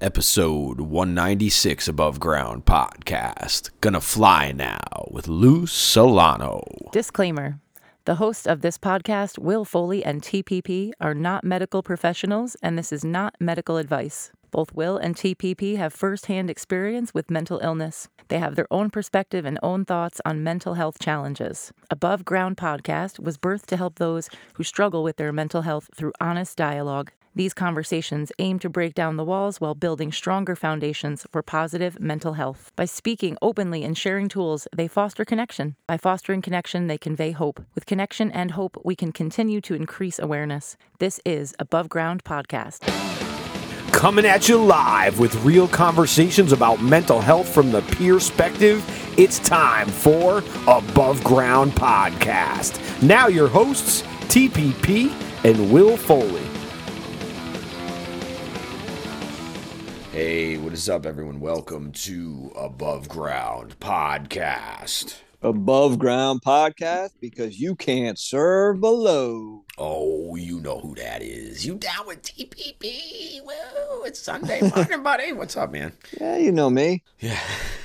episode 196 Above Ground podcast. Gonna fly now with Lou Solano. Disclaimer The host of this podcast, Will Foley and TPP, are not medical professionals, and this is not medical advice. Both Will and TPP have firsthand experience with mental illness. They have their own perspective and own thoughts on mental health challenges. Above Ground podcast was birthed to help those who struggle with their mental health through honest dialogue. These conversations aim to break down the walls while building stronger foundations for positive mental health. By speaking openly and sharing tools, they foster connection. By fostering connection, they convey hope. With connection and hope, we can continue to increase awareness. This is Above Ground Podcast. Coming at you live with real conversations about mental health from the peer perspective. It's time for Above Ground Podcast. Now, your hosts, TPP and Will Foley. Hey, what is up, everyone? Welcome to Above Ground Podcast. Above Ground Podcast because you can't serve below. Oh, you know who that is. You down with TPP? Woo, it's Sunday morning, buddy. What's up, man? Yeah, you know me. Yeah,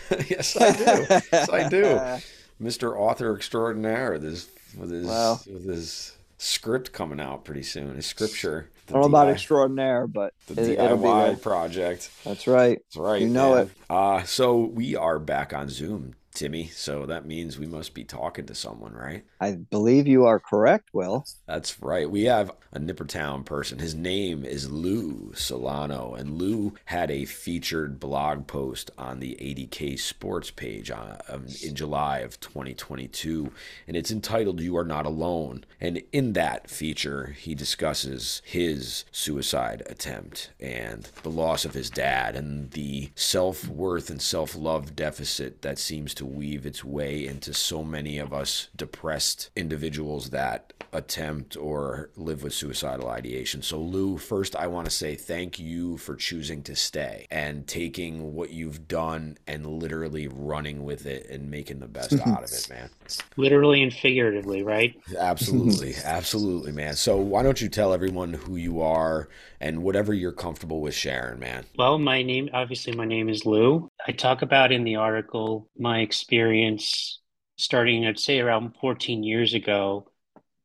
yes, I do. yes, I do. Mr. Author Extraordinaire with his with his Wow. with his script coming out pretty soon. His scripture. I don't know about extraordinaire, but the it, DIY project. That's right. That's right. You know man. it. Uh, so we are back on Zoom, Timmy. So that means we must be talking to someone, right? I believe you are correct, Will. That's right. We have a Nippertown person. His name is Lou Solano, and Lou had a featured blog post on the ADK Sports page on, um, in July of 2022, and it's entitled "You Are Not Alone." And in that feature, he discusses his suicide attempt and the loss of his dad, and the self worth and self love deficit that seems to weave its way into so many of us depressed individuals that attempt or live with suicidal ideation. So, Lou, first, I want to say thank you for choosing to stay and taking what you've done and literally running with it and making the best out of it, man. Literally and figuratively, right? Absolutely. Absolutely, man. So, why don't you tell everyone who you are and whatever you're comfortable with sharing, man? Well, my name, obviously, my name is Lou. I talk about in the article my experience starting, I'd say, around 14 years ago,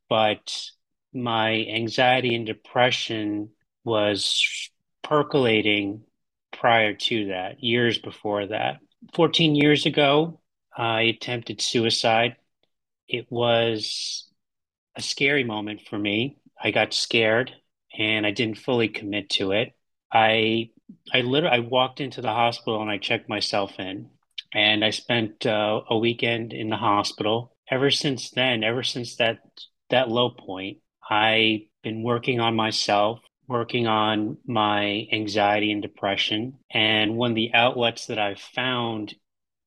but my anxiety and depression was percolating prior to that, years before that. 14 years ago, I attempted suicide. It was a scary moment for me. I got scared and I didn't fully commit to it. I I literally I walked into the hospital and I checked myself in, and I spent uh, a weekend in the hospital. Ever since then, ever since that that low point, I've been working on myself, working on my anxiety and depression. And one of the outlets that I've found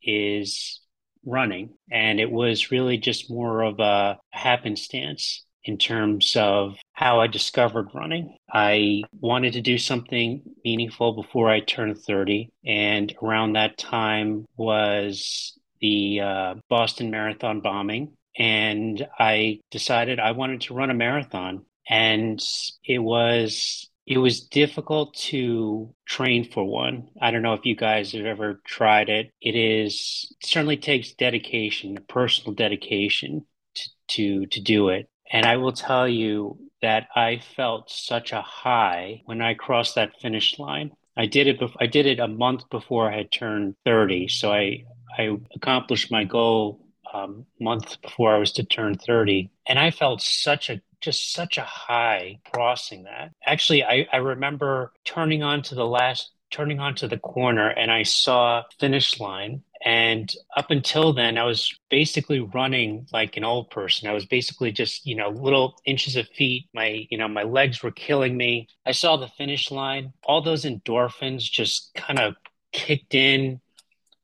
is running, and it was really just more of a happenstance in terms of how I discovered running. I wanted to do something meaningful before I turned 30, and around that time was the uh, Boston Marathon bombing. And I decided I wanted to run a marathon. And it was it was difficult to train for one. I don't know if you guys have ever tried it. It is it certainly takes dedication, personal dedication to to, to do it. And I will tell you that I felt such a high when I crossed that finish line. I did it. Bef- I did it a month before I had turned thirty, so I I accomplished my goal um, month before I was to turn thirty, and I felt such a just such a high crossing that. Actually, I I remember turning onto the last turning onto the corner, and I saw finish line, and up until then, I was basically running like an old person. I was basically just, you know, little inches of feet. My, you know, my legs were killing me. I saw the finish line. All those endorphins just kind of kicked in.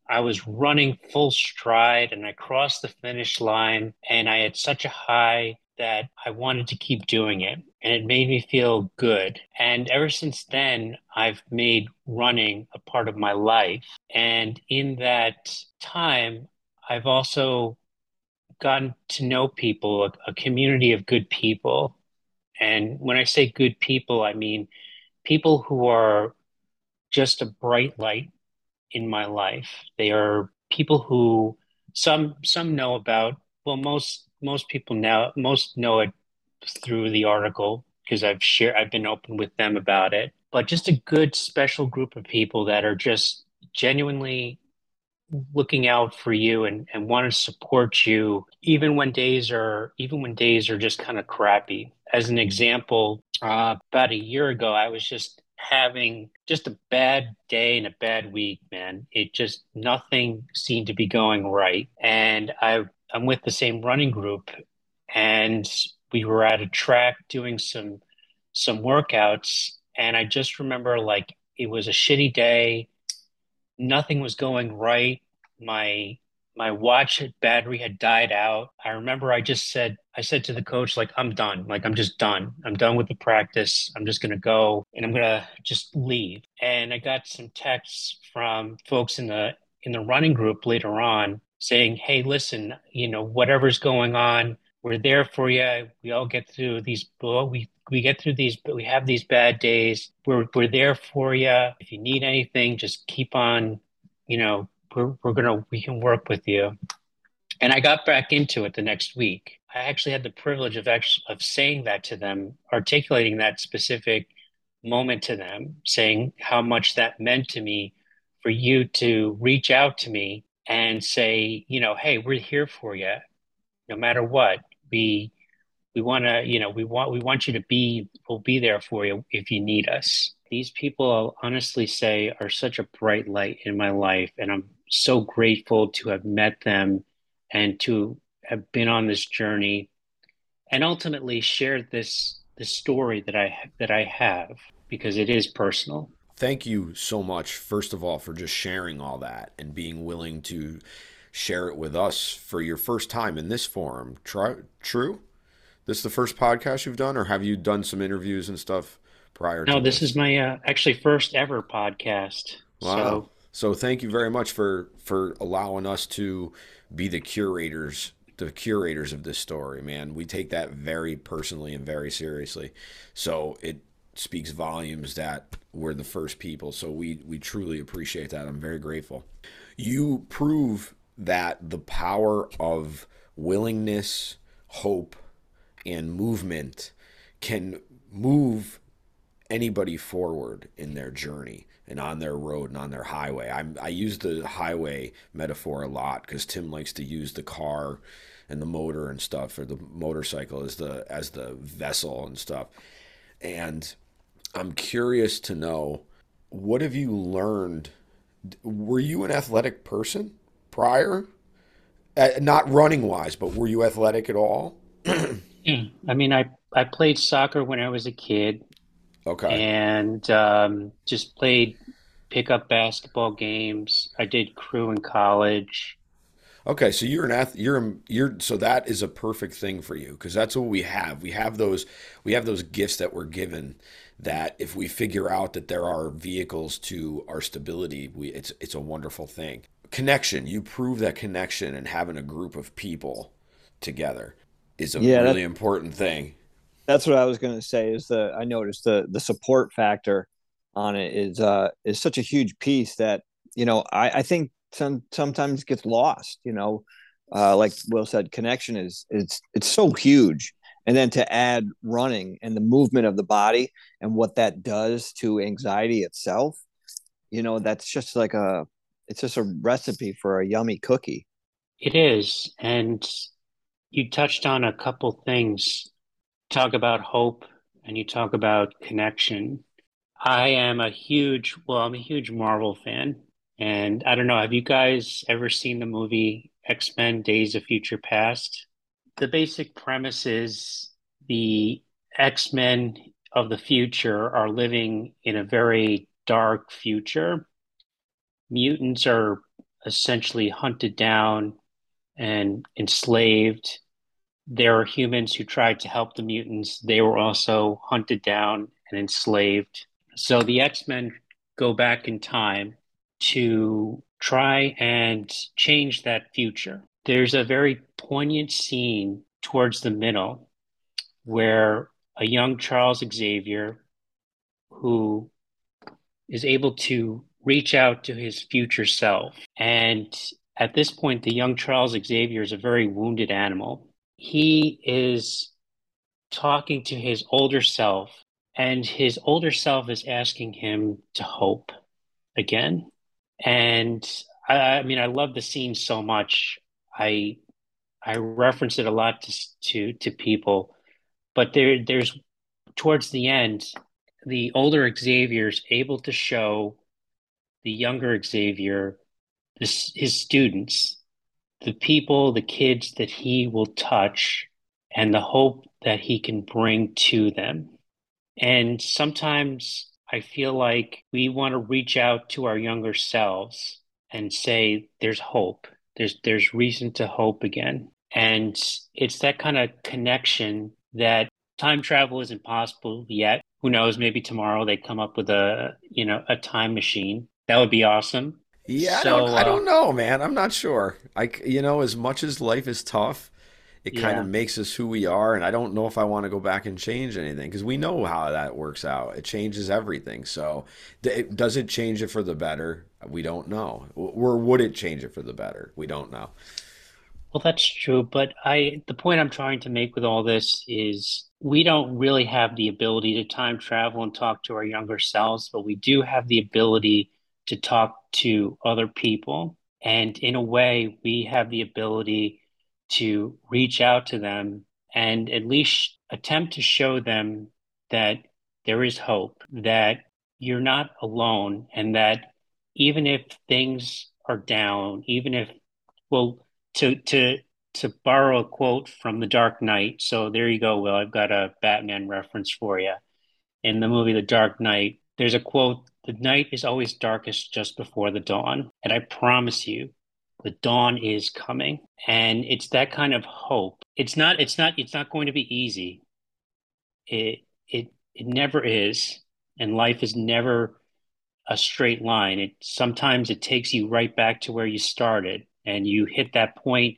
I was running full stride and I crossed the finish line and I had such a high that I wanted to keep doing it. And it made me feel good. And ever since then, I've made running a part of my life. And in that time, I've also gotten to know people, a, a community of good people. And when I say good people, I mean people who are just a bright light in my life. They are people who some some know about. Well, most most people now most know it through the article because I've shared I've been open with them about it. But just a good special group of people that are just genuinely looking out for you and, and want to support you even when days are even when days are just kind of crappy. As an example uh, about a year ago i was just having just a bad day and a bad week man. It just nothing seemed to be going right. And i i'm with the same running group and we were at a track doing some some workouts and i just remember like it was a shitty day nothing was going right. My my watch battery had died out. I remember I just said I said to the coach like I'm done. Like I'm just done. I'm done with the practice. I'm just going to go and I'm going to just leave. And I got some texts from folks in the in the running group later on saying, "Hey, listen, you know, whatever's going on, we're there for you. We all get through these. We we get through these, but we have these bad days. We're we're there for you. If you need anything, just keep on. You know, we're we're gonna we can work with you. And I got back into it the next week. I actually had the privilege of actually of saying that to them, articulating that specific moment to them, saying how much that meant to me for you to reach out to me and say, you know, hey, we're here for you, no matter what. We we want to you know we want we want you to be we'll be there for you if you need us these people i'll honestly say are such a bright light in my life and i'm so grateful to have met them and to have been on this journey and ultimately share this the story that i that i have because it is personal thank you so much first of all for just sharing all that and being willing to share it with us for your first time in this forum Try, true this is the first podcast you've done, or have you done some interviews and stuff prior? No, this, this is my uh, actually first ever podcast. Wow. So. so thank you very much for for allowing us to be the curators the curators of this story, man. We take that very personally and very seriously. So it speaks volumes that we're the first people. So we we truly appreciate that. I'm very grateful. You prove that the power of willingness, hope, and movement can move anybody forward in their journey and on their road and on their highway. I'm, I use the highway metaphor a lot because Tim likes to use the car and the motor and stuff, or the motorcycle as the as the vessel and stuff. And I'm curious to know what have you learned? Were you an athletic person prior? Uh, not running wise, but were you athletic at all? I mean, I I played soccer when I was a kid. Okay. And um, just played pickup basketball games. I did crew in college. Okay, so you're an ath- you're you're so that is a perfect thing for you because that's what we have. We have those we have those gifts that we're given that if we figure out that there are vehicles to our stability, we it's it's a wonderful thing. Connection, you prove that connection and having a group of people together is a yeah, really important thing. That's what I was going to say. Is the I noticed the the support factor on it is uh is such a huge piece that you know I I think some sometimes gets lost. You know, uh, like Will said, connection is it's it's so huge. And then to add running and the movement of the body and what that does to anxiety itself, you know, that's just like a it's just a recipe for a yummy cookie. It is. And you touched on a couple things. Talk about hope and you talk about connection. I am a huge, well, I'm a huge Marvel fan. And I don't know, have you guys ever seen the movie X Men Days of Future Past? The basic premise is the X Men of the future are living in a very dark future. Mutants are essentially hunted down and enslaved. There are humans who tried to help the mutants. They were also hunted down and enslaved. So the X Men go back in time to try and change that future. There's a very poignant scene towards the middle where a young Charles Xavier, who is able to reach out to his future self. And at this point, the young Charles Xavier is a very wounded animal. He is talking to his older self, and his older self is asking him to hope again. And I, I mean, I love the scene so much. I I reference it a lot to to, to people, but there there's towards the end, the older Xavier is able to show the younger Xavier, this, his students, the people, the kids that he will touch, and the hope that he can bring to them. And sometimes I feel like we want to reach out to our younger selves and say, there's hope. There's, there's reason to hope again. And it's that kind of connection that time travel isn't possible yet. Who knows? Maybe tomorrow they come up with a, you know, a time machine. That would be awesome. Yeah, so, I, don't, uh, I don't know, man. I'm not sure. Like, you know, as much as life is tough, it yeah. kind of makes us who we are. And I don't know if I want to go back and change anything because we know how that works out. It changes everything. So, does it change it for the better? We don't know. Or would it change it for the better? We don't know. Well, that's true. But I, the point I'm trying to make with all this is we don't really have the ability to time travel and talk to our younger selves, but we do have the ability to talk to other people. And in a way, we have the ability to reach out to them and at least attempt to show them that there is hope, that you're not alone, and that even if things are down, even if, well, to, to, to borrow a quote from The Dark Knight. So there you go, Will. I've got a Batman reference for you. In the movie The Dark Knight, there's a quote The night is always darkest just before the dawn. And I promise you, the dawn is coming. And it's that kind of hope. It's not, it's not, it's not going to be easy. It, it, it never is. And life is never a straight line. It sometimes it takes you right back to where you started and you hit that point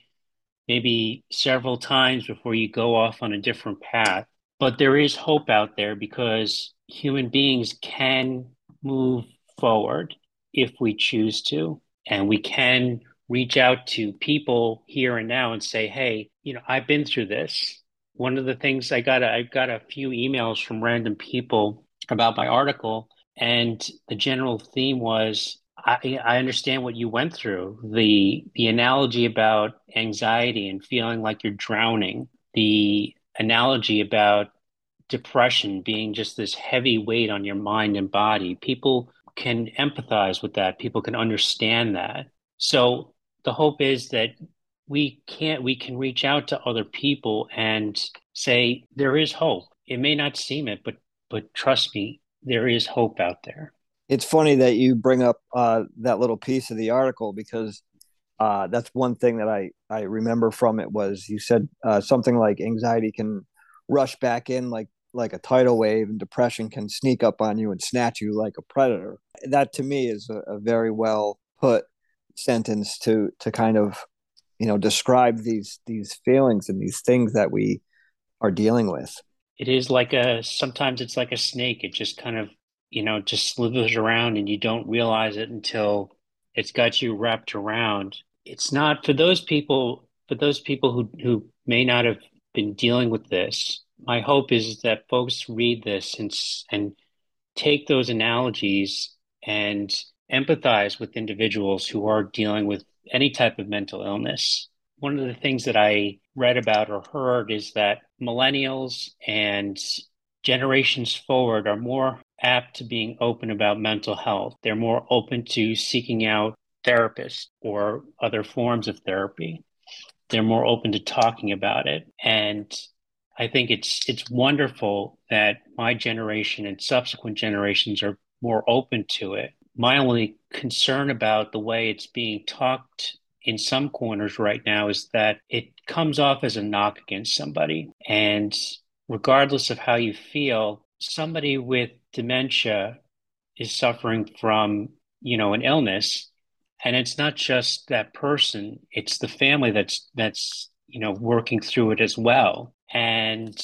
maybe several times before you go off on a different path. But there is hope out there because human beings can move forward if we choose to. And we can reach out to people here and now and say, hey, you know, I've been through this. One of the things I got, I got a few emails from random people about my article, and the general theme was I, I understand what you went through. The the analogy about anxiety and feeling like you're drowning, the analogy about depression being just this heavy weight on your mind and body. People can empathize with that. People can understand that. So the hope is that we can't we can reach out to other people and say there is hope. It may not seem it, but but trust me, there is hope out there it's funny that you bring up uh, that little piece of the article because uh, that's one thing that I, I remember from it was you said uh, something like anxiety can rush back in like like a tidal wave and depression can sneak up on you and snatch you like a predator that to me is a, a very well put sentence to to kind of you know describe these these feelings and these things that we are dealing with it is like a sometimes it's like a snake it just kind of you know, just slithers around and you don't realize it until it's got you wrapped around. It's not for those people, for those people who, who may not have been dealing with this. My hope is that folks read this and, and take those analogies and empathize with individuals who are dealing with any type of mental illness. One of the things that I read about or heard is that millennials and generations forward are more apt to being open about mental health. They're more open to seeking out therapists or other forms of therapy. They're more open to talking about it. And I think it's it's wonderful that my generation and subsequent generations are more open to it. My only concern about the way it's being talked in some corners right now is that it comes off as a knock against somebody. And regardless of how you feel, somebody with dementia is suffering from, you know, an illness, and it's not just that person; it's the family that's that's you know working through it as well, and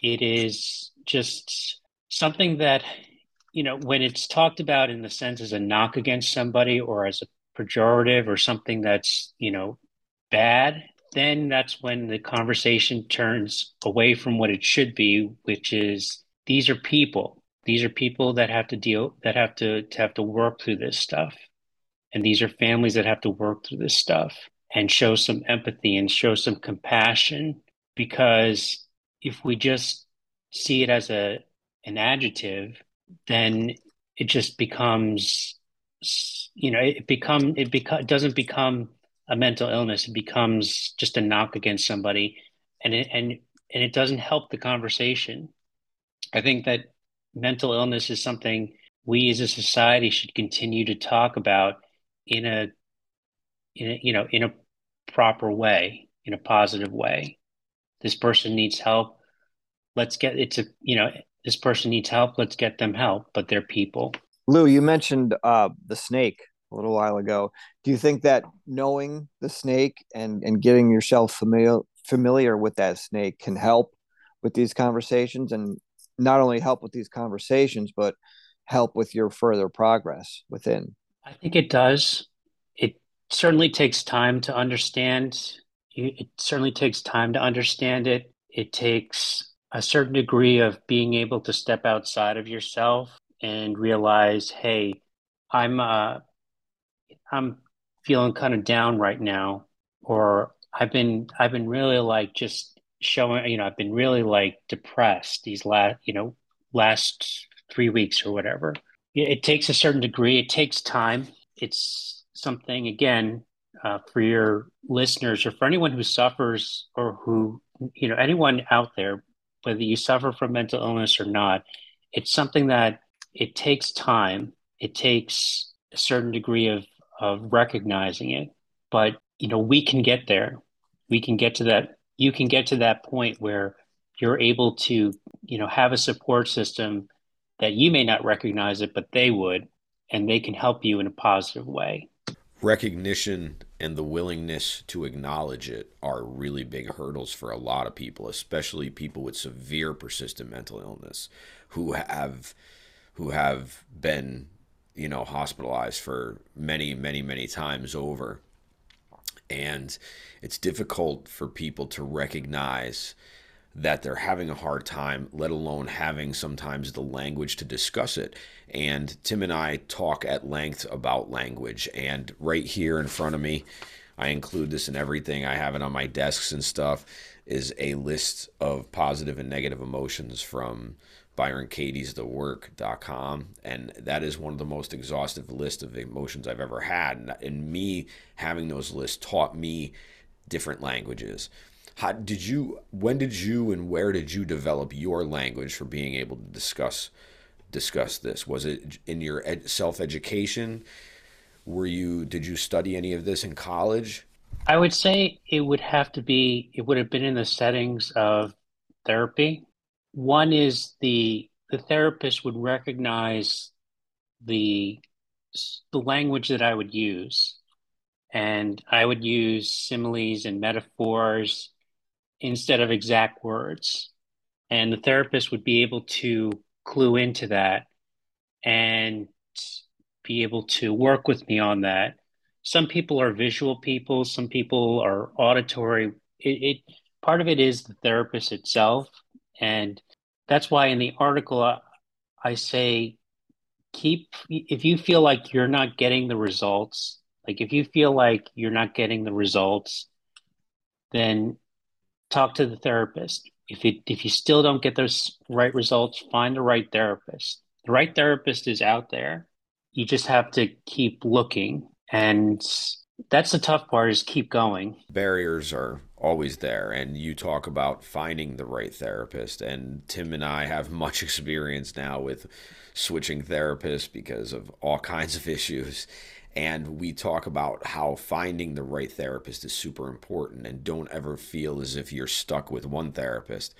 it is just something that you know, when it's talked about in the sense as a knock against somebody or as a pejorative or something that's, you know, bad, then that's when the conversation turns away from what it should be, which is these are people. These are people that have to deal that have to, to have to work through this stuff. And these are families that have to work through this stuff and show some empathy and show some compassion because if we just see it as a an adjective then it just becomes you know it become it become doesn't become a mental illness. It becomes just a knock against somebody. And it and and it doesn't help the conversation. I think that mental illness is something we as a society should continue to talk about in a in a you know in a proper way in a positive way. This person needs help. Let's get it's a you know this person needs help let's get them help but they're people. Lou you mentioned uh, the snake a little while ago. Do you think that knowing the snake and and getting yourself familiar familiar with that snake can help with these conversations and not only help with these conversations but help with your further progress within? I think it does. It certainly takes time to understand. It certainly takes time to understand it. It takes a certain degree of being able to step outside of yourself and realize, hey, I'm uh, I'm feeling kind of down right now, or I've been I've been really like just showing, you know, I've been really like depressed these last, you know, last three weeks or whatever. It takes a certain degree. It takes time. It's something again uh, for your listeners or for anyone who suffers or who you know anyone out there whether you suffer from mental illness or not, it's something that it takes time. It takes a certain degree of, of recognizing it. But, you know, we can get there. We can get to that. You can get to that point where you're able to, you know, have a support system that you may not recognize it, but they would, and they can help you in a positive way recognition and the willingness to acknowledge it are really big hurdles for a lot of people, especially people with severe persistent mental illness who have who have been, you know, hospitalized for many, many, many times over. And it's difficult for people to recognize that they're having a hard time, let alone having sometimes the language to discuss it. And Tim and I talk at length about language. And right here in front of me, I include this in everything. I have it on my desks and stuff. Is a list of positive and negative emotions from Byron Katie's The Work.com. And that is one of the most exhaustive lists of emotions I've ever had. And me having those lists taught me different languages how did you? When did you and where did you develop your language for being able to discuss discuss this? Was it in your ed- self education? Were you? Did you study any of this in college? I would say it would have to be. It would have been in the settings of therapy. One is the the therapist would recognize the the language that I would use and I would use similes and metaphors instead of exact words. And the therapist would be able to clue into that and be able to work with me on that. Some people are visual people, some people are auditory. It, it part of it is the therapist itself. And that's why in the article, I, I say, keep, if you feel like you're not getting the results, like if you feel like you're not getting the results, then talk to the therapist. If you if you still don't get those right results, find the right therapist. The right therapist is out there. You just have to keep looking and that's the tough part is keep going. Barriers are always there and you talk about finding the right therapist and Tim and I have much experience now with switching therapists because of all kinds of issues and we talk about how finding the right therapist is super important and don't ever feel as if you're stuck with one therapist.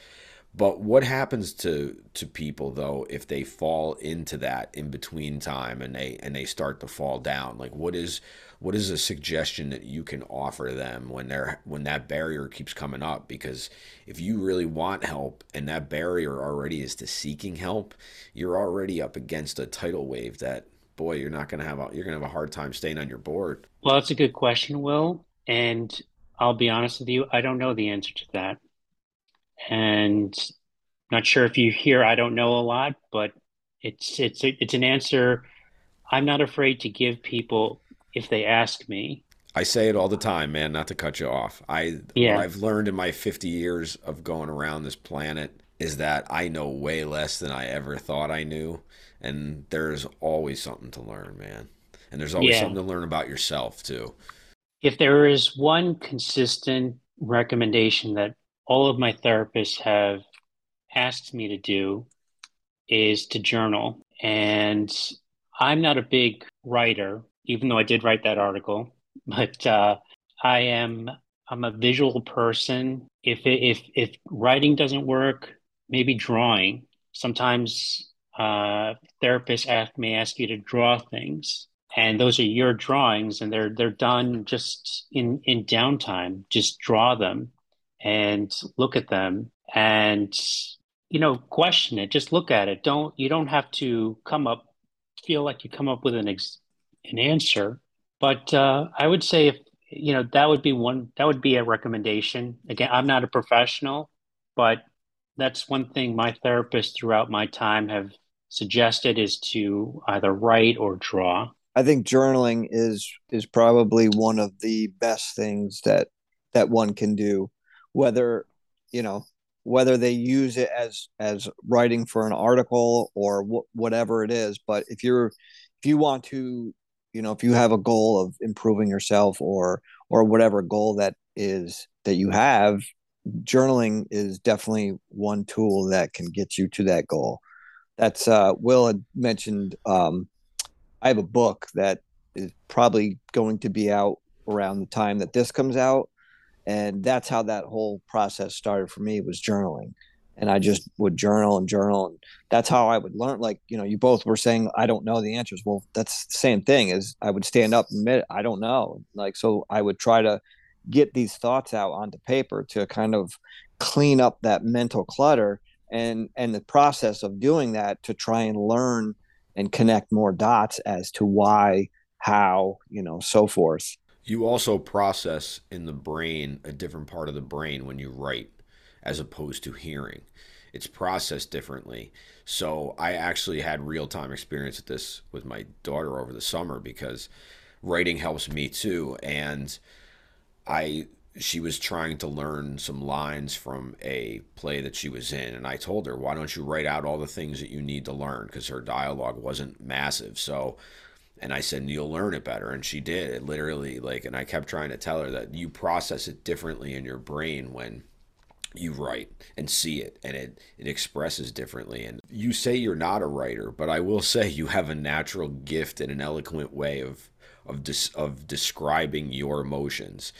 But what happens to to people though if they fall into that in between time and they and they start to fall down? Like what is what is a suggestion that you can offer them when they're when that barrier keeps coming up because if you really want help and that barrier already is to seeking help, you're already up against a tidal wave that boy, you're not going to have a, you're going to have a hard time staying on your board. Well, that's a good question, Will, and I'll be honest with you, I don't know the answer to that. And not sure if you hear I don't know a lot, but it's it's it's an answer I'm not afraid to give people if they ask me. I say it all the time, man, not to cut you off. I yeah. I've learned in my 50 years of going around this planet is that I know way less than I ever thought I knew, and there's always something to learn, man. And there's always yeah. something to learn about yourself too. If there is one consistent recommendation that all of my therapists have asked me to do is to journal. And I'm not a big writer, even though I did write that article, but uh, I am I'm a visual person. If if if writing doesn't work, maybe drawing. Sometimes uh, therapists ask me ask you to draw things, and those are your drawings, and they're they're done just in in downtime. Just draw them and look at them, and you know question it. Just look at it. Don't you don't have to come up feel like you come up with an ex- an answer. But uh, I would say if you know that would be one that would be a recommendation. Again, I'm not a professional, but that's one thing my therapists throughout my time have suggested is to either write or draw. I think journaling is is probably one of the best things that that one can do whether you know whether they use it as as writing for an article or wh- whatever it is but if you're if you want to you know if you have a goal of improving yourself or or whatever goal that is that you have journaling is definitely one tool that can get you to that goal. That's uh will had mentioned um i have a book that is probably going to be out around the time that this comes out. And that's how that whole process started for me was journaling. And i just would journal and journal. And that's how i would learn. Like you know you both were saying i don't know the answers. Well that's the same thing as i would stand up and admit i don't know. Like so i would try to get these thoughts out onto paper to kind of clean up that mental clutter and and the process of doing that to try and learn and connect more dots as to why how you know so forth you also process in the brain a different part of the brain when you write as opposed to hearing. It's processed differently. So I actually had real time experience with this with my daughter over the summer because writing helps me too. And I she was trying to learn some lines from a play that she was in and i told her why don't you write out all the things that you need to learn because her dialogue wasn't massive so and I said, you'll learn it better. And she did. It literally, like, and I kept trying to tell her that you process it differently in your brain when you write and see it and it, it expresses differently. And you say you're not a writer, but I will say you have a natural gift and an eloquent way of, of, of describing your emotions.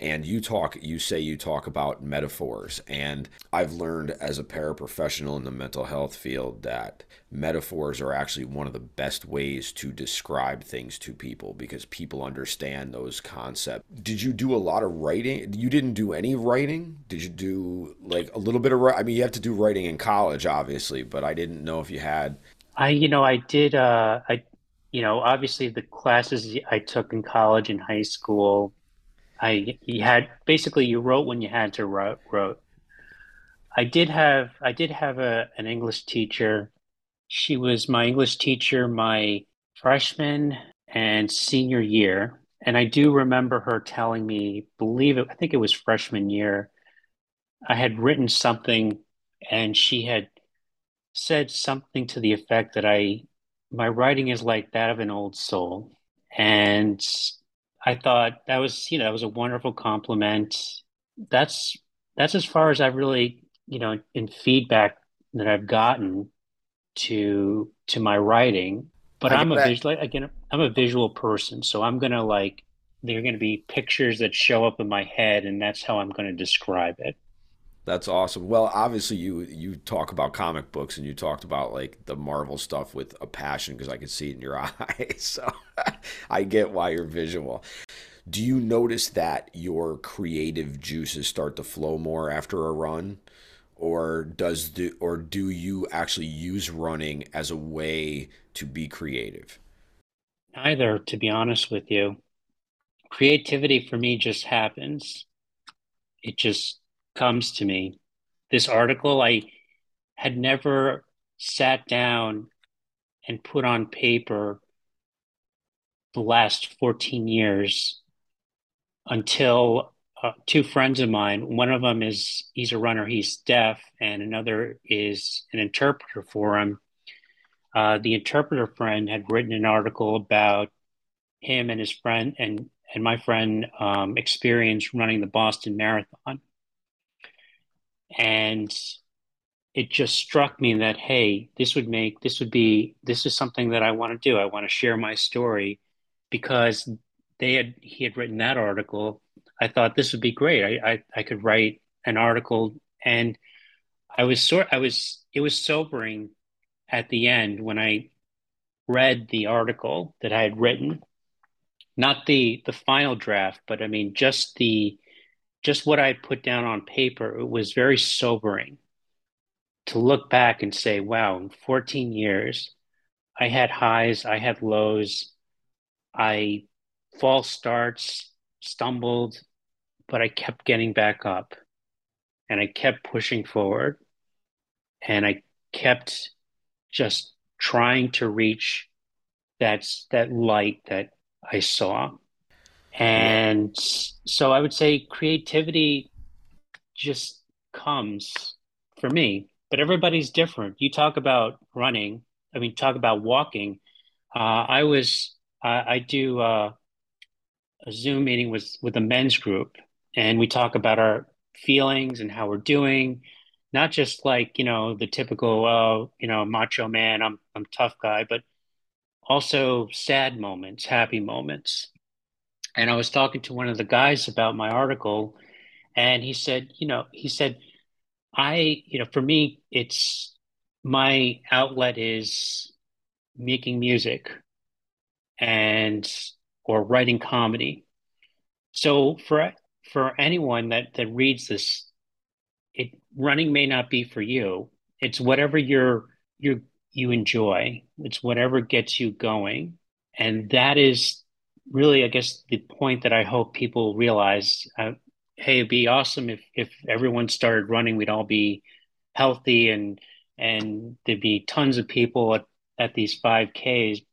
And you talk you say you talk about metaphors. And i've learned as a paraprofessional in the mental health field that metaphors are actually one of the best ways to describe things to people because people understand those concepts. Did you do a lot of writing? You didn't do any writing? Did you do like a little bit of i mean you have to do writing in college obviously but i didn't know if you had. I you know i did uh i you know obviously the classes i took in college and high school I had basically you wrote when you had to wrote. wrote. I did have I did have a an English teacher. She was my English teacher my freshman and senior year, and I do remember her telling me, believe it, I think it was freshman year. I had written something, and she had said something to the effect that I my writing is like that of an old soul, and I thought that was, you know, that was a wonderful compliment. That's that's as far as I've really, you know, in feedback that I've gotten to to my writing. But I'm a visual again, I'm a visual person, so I'm gonna like there are gonna be pictures that show up in my head, and that's how I'm gonna describe it. That's awesome. Well, obviously you you talk about comic books and you talked about like the Marvel stuff with a passion because I could see it in your eyes. So I get why you're visual. Do you notice that your creative juices start to flow more after a run? Or does the or do you actually use running as a way to be creative? Neither, to be honest with you. Creativity for me just happens. It just comes to me. This article, I had never sat down and put on paper the last 14 years until uh, two friends of mine, one of them is he's a runner, he's deaf, and another is an interpreter for him. Uh, the interpreter friend had written an article about him and his friend and and my friend um, experience running the Boston Marathon and it just struck me that hey this would make this would be this is something that i want to do. I want to share my story because they had he had written that article. I thought this would be great. I i, I could write an article. And i was sort i was it was sobering at the end when i read the article that i had written. Not the the final draft but i mean just the just what I put down on paper, it was very sobering to look back and say, wow, in 14 years, I had highs, I had lows, I false starts, stumbled, but I kept getting back up and I kept pushing forward and I kept just trying to reach that, that light that I saw. And so I would say creativity just comes for me, but everybody's different. You talk about running, I mean, talk about walking. Uh, I was, I, I do uh, a Zoom meeting with, with a men's group, and we talk about our feelings and how we're doing. Not just like, you know, the typical, oh, you know, macho man, I'm, I'm tough guy, but also sad moments, happy moments. And I was talking to one of the guys about my article, and he said, you know, he said, I, you know, for me, it's my outlet is making music and or writing comedy. So for for anyone that that reads this, it running may not be for you. It's whatever you're you you enjoy. It's whatever gets you going, and that is really, I guess, the point that I hope people realize. Uh, hey, it'd be awesome if if everyone started running. We'd all be healthy and and there'd be tons of people at, at these 5Ks.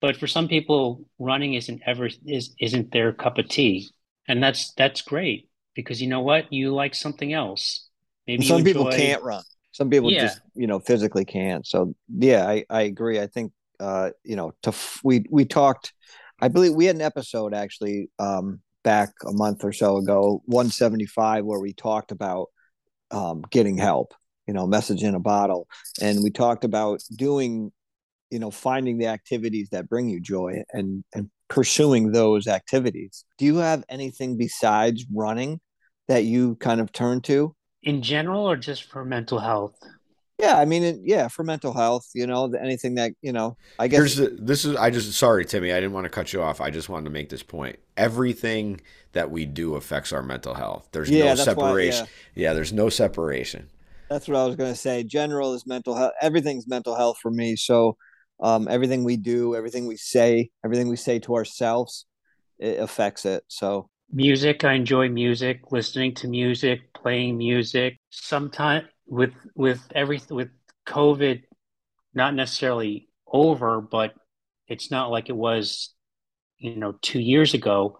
But for some people, running isn't ever is isn't their cup of tea, and that's that's great because you know what you like something else. Maybe some enjoy... people can't run. Some people yeah. just you know physically can't. So yeah, I I agree. I think uh you know to we we talked I believe we had an episode actually um, back a month or so ago, 175, where we talked about um, getting help, you know, message in a bottle. And we talked about doing, you know, finding the activities that bring you joy and, and pursuing those activities. Do you have anything besides running that you kind of turn to? In general, or just for mental health? Yeah, I mean, it, yeah, for mental health, you know, anything that you know, I guess. Here's this is. I just sorry, Timmy. I didn't want to cut you off. I just wanted to make this point. Everything that we do affects our mental health. There's yeah, no separation. Why, yeah. yeah, there's no separation. That's what I was going to say. General is mental health. Everything's mental health for me. So, um, everything we do, everything we say, everything we say to ourselves, it affects it. So, music. I enjoy music. Listening to music, playing music. Sometimes with with everything with COVID, not necessarily over, but it's not like it was, you know, two years ago.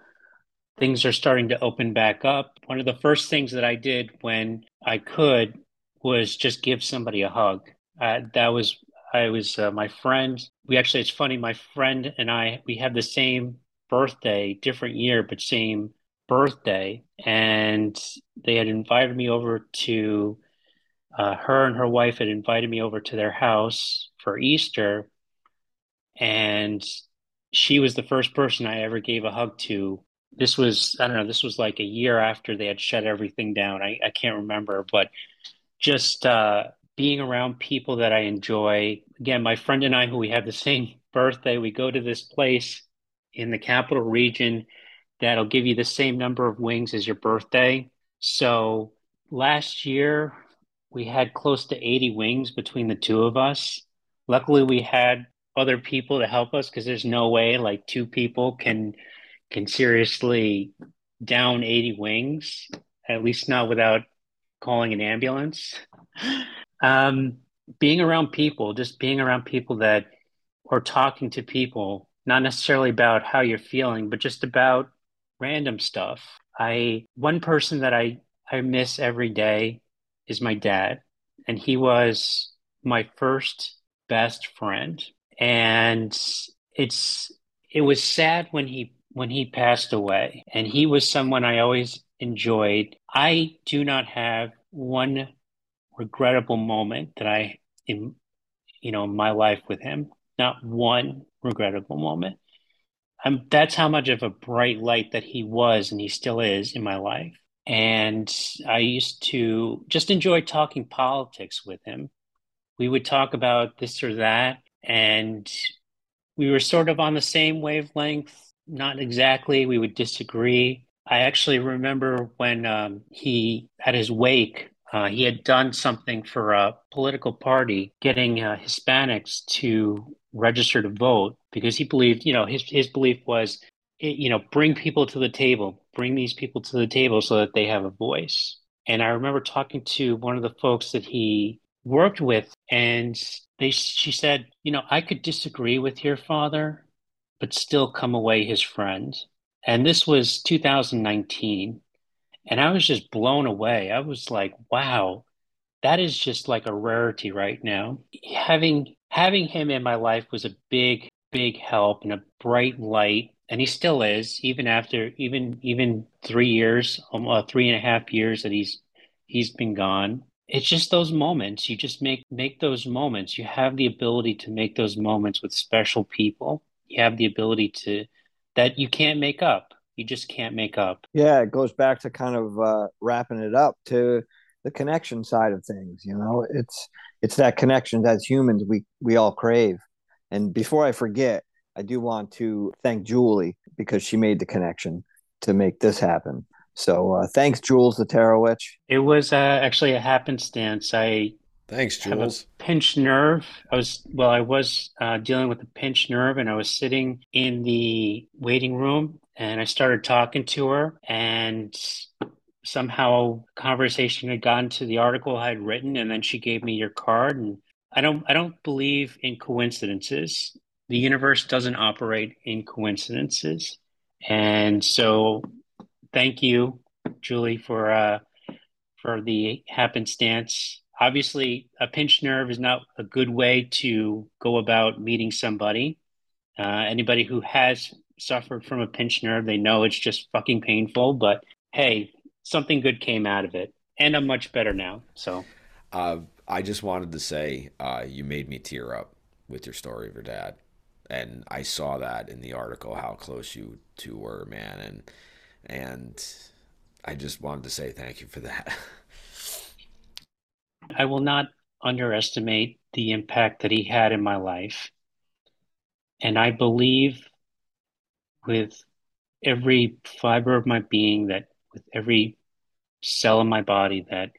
Things are starting to open back up. One of the first things that I did when I could was just give somebody a hug. Uh, that was I was uh, my friend. We actually, it's funny. My friend and I we had the same birthday, different year, but same birthday, and they had invited me over to uh, her and her wife had invited me over to their house for Easter, and she was the first person I ever gave a hug to this was I don't know, this was like a year after they had shut everything down. I, I can't remember, but just uh, being around people that I enjoy. Again, my friend and I, who we have the same birthday, we go to this place in the capital region that'll give you the same number of wings as your birthday. So last year we had close to 80 wings between the two of us. Luckily, we had other people to help us because there's no way like two people can can seriously down 80 wings, at least not without calling an ambulance. Um, being around people, just being around people that, or talking to people, not necessarily about how you're feeling, but just about random stuff. I, one person that I, I miss every day is my dad. And he was my first best friend. And it's, it was sad when he when he passed away and he was someone i always enjoyed i do not have one regrettable moment that I in you know my life with him. Not one regrettable moment. I'm, that's how much of a bright light that he was and he still is in my life. And I used to just enjoy talking politics with him. We would talk about this or that, and we were sort of on the same wavelength. Not exactly. We would disagree. I actually remember when um, he, at his wake, uh, he had done something for a political party, getting uh, Hispanics to register to vote because he believed, you know, his his belief was, Eh, you know, bring people to the table, bring these people to the table so that they have a voice. And I remember talking to one of the folks that he worked with, and they she said, you know, I could disagree with your father, but still come away his friend. And this was 2019 and I was just blown away. I was like, wow, that is just like a rarity right now. Having having him in my life was a big, big help and a bright light. And he still is, even after even even three years, um, uh, three and a half years that he's he's been gone. It's just those moments. You just make make those moments. You have the ability to make those moments with special people. You have the ability to that you can't make up you just can't make up. Yeah, it goes back to kind of uh, wrapping it up to the connection side of things. You know, it's it's that connection as humans we we all crave. And before I forget, I do want to thank Julie because she made the connection to make this happen. So uh, thanks, Jules the Tarot Witch. It was uh, actually a happenstance. I Thanks, Jules. pinched nerve. I was well. I was uh, dealing with a pinched nerve, and I was sitting in the waiting room, and I started talking to her, and somehow conversation had gotten to the article I had written, and then she gave me your card. And I don't. I don't believe in coincidences. The universe doesn't operate in coincidences, and so thank you, Julie, for uh, for the happenstance. Obviously a pinched nerve is not a good way to go about meeting somebody. Uh, anybody who has suffered from a pinched nerve they know it's just fucking painful but hey something good came out of it and i'm much better now so. Uh, i just wanted to say uh, you made me tear up with your story of your dad and i saw that in the article how close you two were man and and i just wanted to say thank you for that I will not underestimate the impact that he had in my life. And I believe with every fiber of my being that with every cell in my body that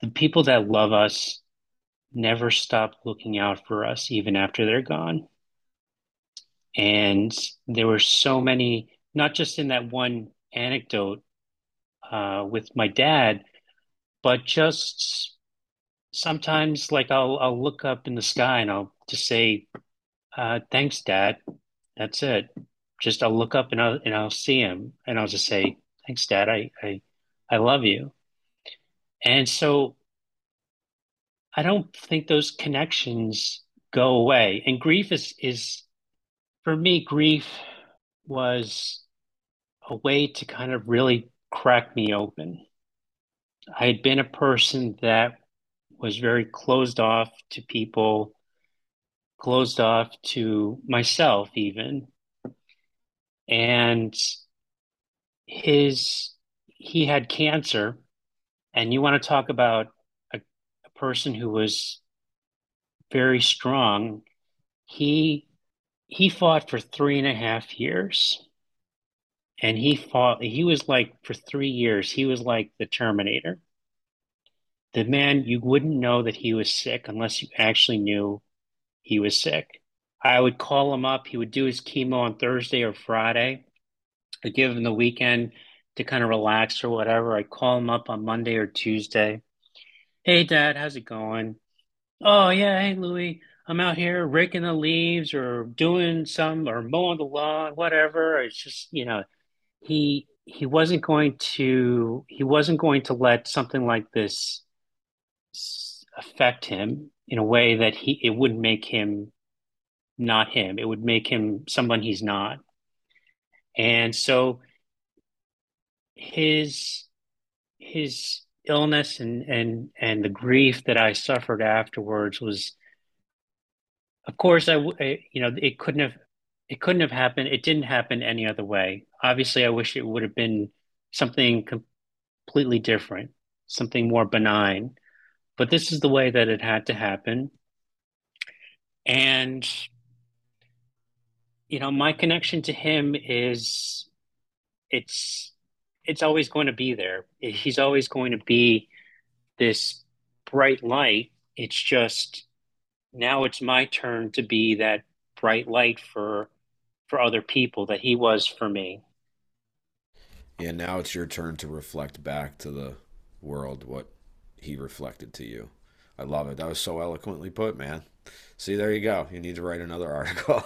the people that love us never stop looking out for us even after they're gone. And there were so many, not just in that one anecdote uh, with my dad, but just sometimes like I'll I'll look up in the sky and I'll just say, uh, "Thanks, Dad." That's it. Just I'll look up and I'll and I'll see him and I'll just say, "Thanks, Dad. I I I love you." And so I don't think those connections go away. And grief is is for me, grief was a way to kind of really crack me open. I had been a person that was very closed off to people, closed off to myself, even. And his he had cancer, and you want to talk about a, a person who was very strong. He he fought for three and a half years. And he fought he was like for three years he was like the terminator. The man you wouldn't know that he was sick unless you actually knew he was sick. I would call him up. He would do his chemo on thursday or friday. I'd give him the weekend to kind of relax or whatever. I'd call him up on monday or tuesday. Hey dad how's it going? Oh yeah hey louie i'm out here raking the leaves or doing some or mowing the lawn whatever. It's just you know he he wasn't going to he wasn't going to let something like this affect him in a way that he it wouldn't make him not him. It would make him someone he's not. And so his his illness and and and the grief that I suffered afterwards was of course I, I you know it couldn't have it couldn't have happened. It didn't happen any other way. Obviously, I wish it would have been something completely different, something more benign. But this is the way that it had to happen. And, you know, my connection to him is it's it's always going to be there. He's always going to be this bright light. It's just now it's my turn to be that bright light for for other people that he was for me. Yeah, now it's your turn to reflect back to the world what he reflected to you. I love it. That was so eloquently put, man. See, there you go. You need to write another article.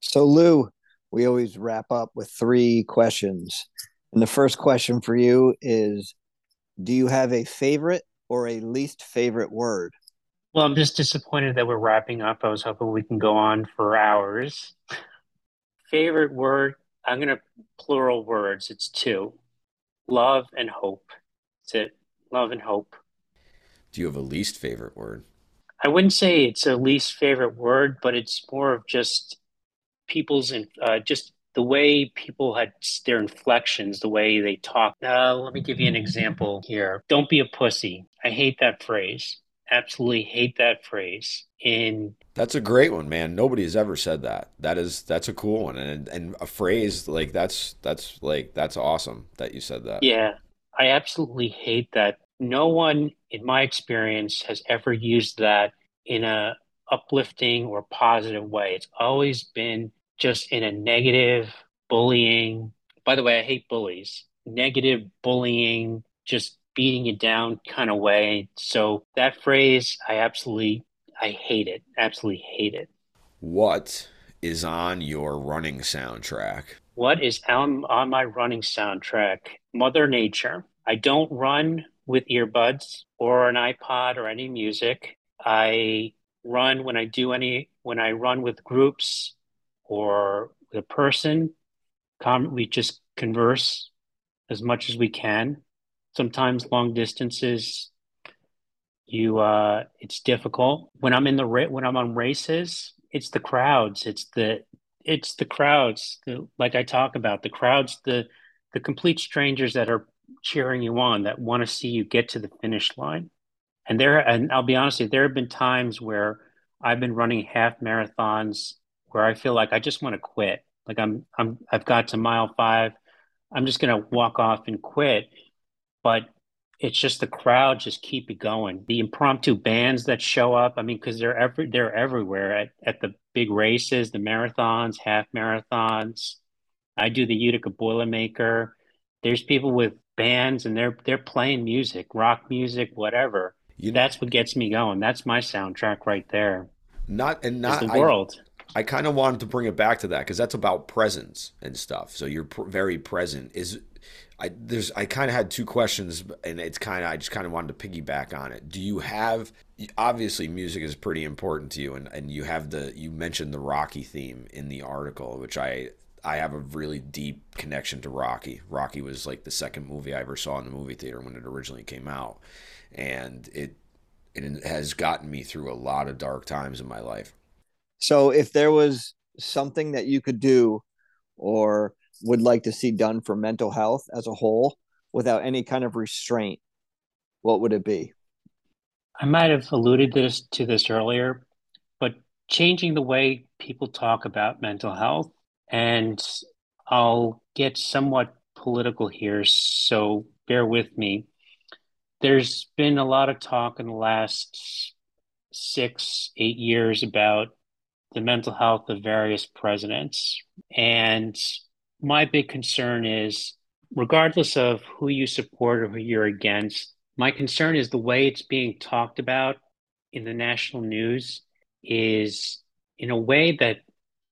so, Lou, we always wrap up with three questions. And the first question for you is Do you have a favorite or a least favorite word? Well, I'm just disappointed that we're wrapping up. I was hoping we can go on for hours. Favorite word? I'm going to plural words. It's two love and hope. That's it. Love and hope. Do you have a least favorite word? I wouldn't say it's a least favorite word, but it's more of just people's, uh, just the way people had their inflections, the way they talk. Uh, let me give you an example here. Don't be a pussy. I hate that phrase absolutely hate that phrase. In that's a great one, man. Nobody has ever said that. That is that's a cool one, and and a phrase like that's that's like that's awesome that you said that. Yeah, I absolutely hate that. No one, in my experience, has ever used that in a uplifting or positive way. It's always been just in a negative, bullying. By the way, I hate bullies. Negative bullying, just beating you down kind of way. So that phrase, I absolutely, I hate it. Absolutely hate it. What is on your running soundtrack? What is on, on my running soundtrack? Mother Nature. I don't run with earbuds or an iPod or any music. I run when I do any, when I run with groups or with a person. we just converse as much as we can sometimes long distances you uh it's difficult when i'm in the when i'm on races it's the crowds it's the it's the crowds the, like i talk about the crowds the the complete strangers that are cheering you on that want to see you get to the finish line and there and i'll be honest with you there have been times where i've been running half marathons where i feel like i just want to quit like i'm i'm i've got to mile five i'm just going to walk off and quit but it's just the crowd just keep it going. The impromptu bands that show up, I mean, because they're every they're everywhere at, at the big races, the marathons, half marathons. I do the Utica Boilermaker. There's people with bands and they're they're playing music, rock music, whatever. You know, That's what gets me going. That's my soundtrack right there. Not and not the world. I, kind of wanted to bring it back to that because that's about presence and stuff. So you're pr- very present. Is I there's I kind of had two questions, and it's kind of I just kind of wanted to piggyback on it. Do you have obviously music is pretty important to you, and and you have the you mentioned the Rocky theme in the article, which I I have a really deep connection to Rocky. Rocky was like the second movie I ever saw in the movie theater when it originally came out, and it it has gotten me through a lot of dark times in my life. So if there was something that you could do or would like to see done for mental health as a whole without any kind of restraint, what would it be? I might have alluded this to this earlier, but changing the way people talk about mental health, and I'll get somewhat political here, so bear with me. There's been a lot of talk in the last six, eight years about the mental health of various presidents. And my big concern is, regardless of who you support or who you're against, my concern is the way it's being talked about in the national news is in a way that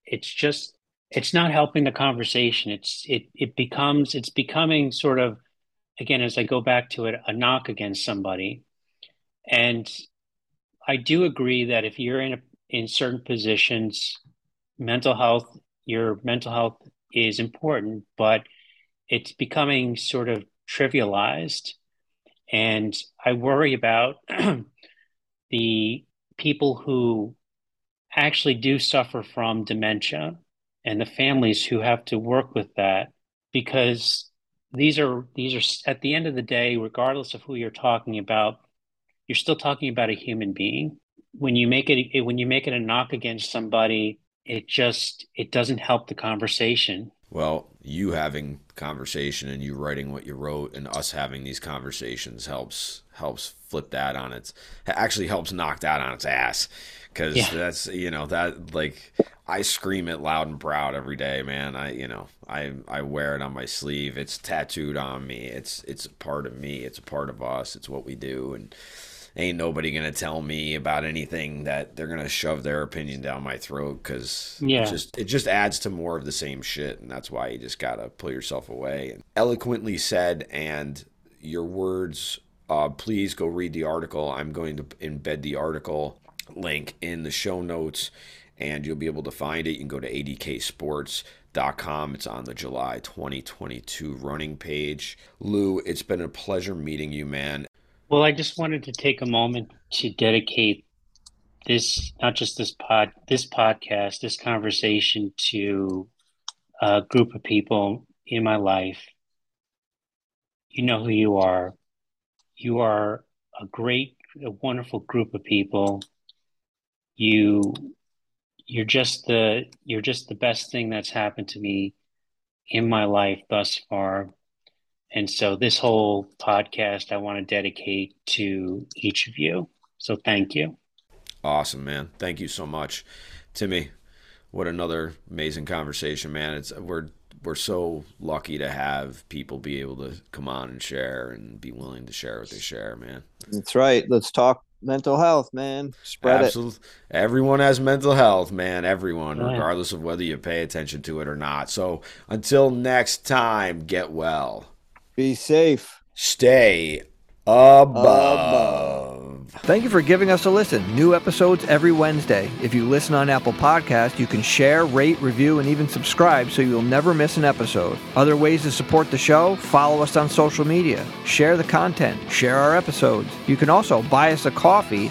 it's just it's not helping the conversation it's it it becomes it's becoming sort of again as i go back to it a knock against somebody and i do agree that if you're in a, in certain positions mental health your mental health is important but it's becoming sort of trivialized. And I worry about the people who actually do suffer from dementia and the families who have to work with that because these are these are at the end of the day regardless of who you're talking about you're still talking about a human being when you make it when you make it a knock against somebody it just it doesn't help the conversation well, you having conversation and you writing what you wrote and us having these conversations helps helps flip that on its actually helps knock that on its ass because yeah. that's you know that like I scream it loud and proud every day, man. I you know I I wear it on my sleeve. It's tattooed on me. It's it's a part of me. It's a part of us. It's what we do and ain't nobody gonna tell me about anything that they're gonna shove their opinion down my throat because yeah. it just it just adds to more of the same shit, and that's why you just gotta pull yourself away. And eloquently said, and your words. Uh, please go read the article. I'm going to embed the article link in the show notes, and you'll be able to find it. You can go to adksports.com. It's on the July 2022 running page. Lou, it's been a pleasure meeting you, man. Well, I just wanted to take a moment to dedicate this, not just this pod, this podcast, this conversation to a group of people in my life. You know who you are. You are a great, a wonderful group of people. You, you're just the, you're just the best thing that's happened to me in my life thus far. And so this whole podcast I want to dedicate to each of you. So thank you. Awesome, man. Thank you so much. Timmy, what another amazing conversation, man. It's we're we're so lucky to have people be able to come on and share and be willing to share what they share, man. That's right. Let's talk mental health, man. Spread Absolutely. it. Everyone has mental health, man. Everyone, oh, right. regardless of whether you pay attention to it or not. So until next time, get well. Be safe. Stay above. above. Thank you for giving us a listen. New episodes every Wednesday. If you listen on Apple Podcast, you can share, rate, review, and even subscribe so you'll never miss an episode. Other ways to support the show, follow us on social media, share the content, share our episodes. You can also buy us a coffee